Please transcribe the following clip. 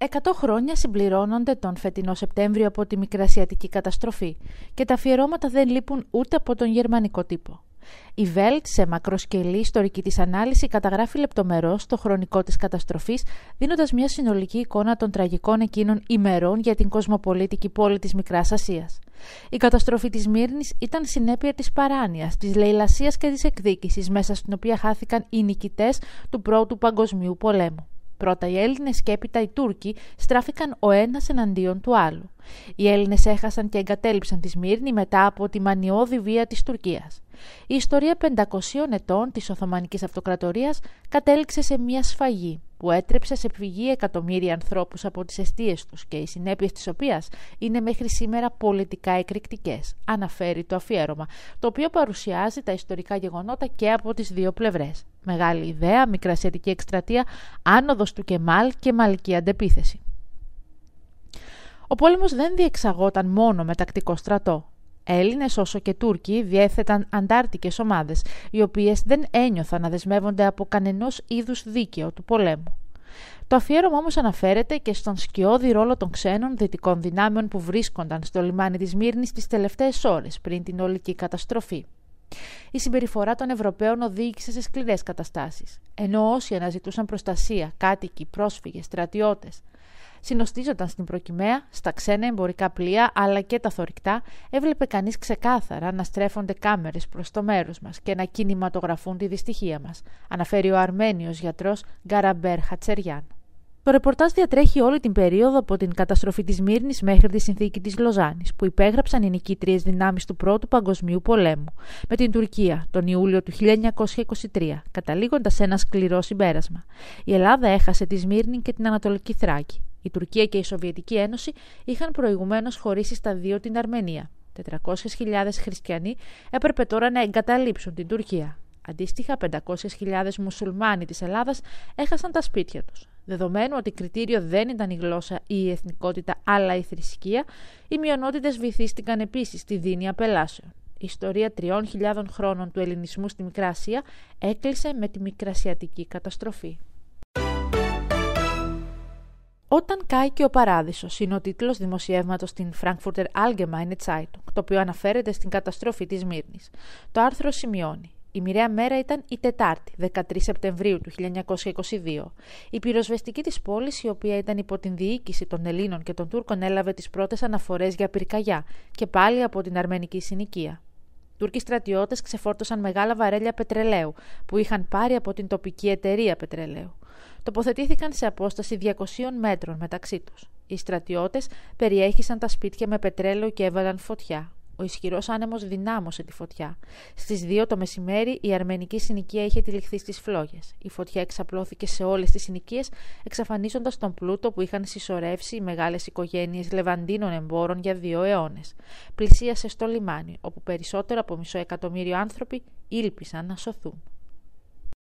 Εκατό χρόνια συμπληρώνονται τον φετινό Σεπτέμβριο από τη Μικρασιατική καταστροφή και τα αφιερώματα δεν λείπουν ούτε από τον γερμανικό τύπο. Η Βέλτ σε μακροσκελή ιστορική της ανάλυση καταγράφει λεπτομερώς το χρονικό της καταστροφής δίνοντας μια συνολική εικόνα των τραγικών εκείνων ημερών για την κοσμοπολίτικη πόλη της Μικράς Ασίας. Η καταστροφή της Μύρνης ήταν συνέπεια της παράνοιας, της λαιλασίας και της εκδίκησης μέσα στην οποία χάθηκαν οι νικητές του Πρώτου Παγκοσμίου Πολέμου. Πρώτα οι Έλληνες και έπειτα οι Τούρκοι στράφηκαν ο ένας εναντίον του άλλου. Οι Έλληνες έχασαν και εγκατέλειψαν τη Σμύρνη μετά από τη μανιώδη βία της Τουρκίας. Η ιστορία 500 ετών της Οθωμανικής Αυτοκρατορίας κατέληξε σε μια σφαγή που έτρεψε σε φυγή εκατομμύρια ανθρώπους από τις αιστείες τους και οι συνέπειες της οποίας είναι μέχρι σήμερα πολιτικά εκρηκτικές, αναφέρει το αφιέρωμα, το οποίο παρουσιάζει τα ιστορικά γεγονότα και από τις δύο πλευρές. Μεγάλη ιδέα, μικρασιατική εκστρατεία, άνοδος του Κεμάλ και μαλική αντεπίθεση. Ο πόλεμος δεν διεξαγόταν μόνο με τακτικό στρατό. Έλληνες όσο και Τούρκοι διέθεταν αντάρτικες ομάδες, οι οποίες δεν ένιωθαν να δεσμεύονται από κανενός είδους δίκαιο του πολέμου. Το αφιέρωμα όμως αναφέρεται και στον σκιώδη ρόλο των ξένων δυτικών δυνάμεων που βρίσκονταν στο λιμάνι της Μύρνης τις τελευταίες ώρες πριν την ολική καταστροφή. Η συμπεριφορά των Ευρωπαίων οδήγησε σε σκληρές καταστάσεις, ενώ όσοι αναζητούσαν προστασία, κάτοικοι, πρόσφυγες, στρατιώτες, συνοστίζονταν στην προκυμαία, στα ξένα εμπορικά πλοία αλλά και τα θορυκτά, έβλεπε κανείς ξεκάθαρα να στρέφονται κάμερες προς το μέρος μας και να κινηματογραφούν τη δυστυχία μας, αναφέρει ο Αρμένιος γιατρός Γκαραμπέρ Χατσεριάν. Το ρεπορτάζ διατρέχει όλη την περίοδο από την καταστροφή της Μύρνης μέχρι τη συνθήκη της Λοζάνης, που υπέγραψαν οι νικήτριε δυνάμεις του Πρώτου Παγκοσμίου Πολέμου, με την Τουρκία τον Ιούλιο του 1923, καταλήγοντας σε ένα σκληρό συμπέρασμα. Η Ελλάδα έχασε τη Σμύρνη και την Ανατολική Θράκη. Η Τουρκία και η Σοβιετική Ένωση είχαν προηγουμένως χωρίσει στα δύο την Αρμενία. 400.000 χριστιανοί έπρεπε τώρα να εγκαταλείψουν την Τουρκία. Αντίστοιχα, 500.000 μουσουλμάνοι της Ελλάδας έχασαν τα σπίτια τους. Δεδομένου ότι κριτήριο δεν ήταν η γλώσσα ή η εθνικότητα, αλλά η θρησκεία, οι μειονότητες βυθίστηκαν επίσης στη δίνη απελάσεων. Η ιστορία τριών χιλιάδων χρόνων του ελληνισμού στη Μικρά Ασία έκλεισε με τη Μικρασιατική καταστροφή. Όταν κάει και ο παράδεισος είναι ο τίτλος δημοσιεύματος στην Frankfurter Allgemeine Zeitung, το οποίο αναφέρεται στην καταστροφή της Μύρνη. Το άρθρο σημειώνει. Η μοιραία μέρα ήταν η Τετάρτη, 13 Σεπτεμβρίου του 1922. Η πυροσβεστική της πόλης, η οποία ήταν υπό την διοίκηση των Ελλήνων και των Τούρκων, έλαβε τις πρώτες αναφορές για πυρκαγιά και πάλι από την αρμενική συνοικία. Τούρκοι στρατιώτες ξεφόρτωσαν μεγάλα βαρέλια πετρελαίου που είχαν πάρει από την τοπική εταιρεία πετρελαίου. Τοποθετήθηκαν σε απόσταση 200 μέτρων μεταξύ τους. Οι στρατιώτες περιέχισαν τα σπίτια με πετρέλαιο και έβαλαν φωτιά. Ο ισχυρός άνεμος δυνάμωσε τη φωτιά. Στις 2 το μεσημέρι η αρμενική συνοικία είχε τυλιχθεί στις φλόγες. Η φωτιά εξαπλώθηκε σε όλες τις συνοικίες, εξαφανίζοντας τον πλούτο που είχαν συσσωρεύσει οι μεγάλες οικογένειες λεβαντίνων εμπόρων για δύο αιώνες. Πλησίασε στο λιμάνι, όπου περισσότερο από μισό εκατομμύριο άνθρωποι ήλπισαν να σωθούν.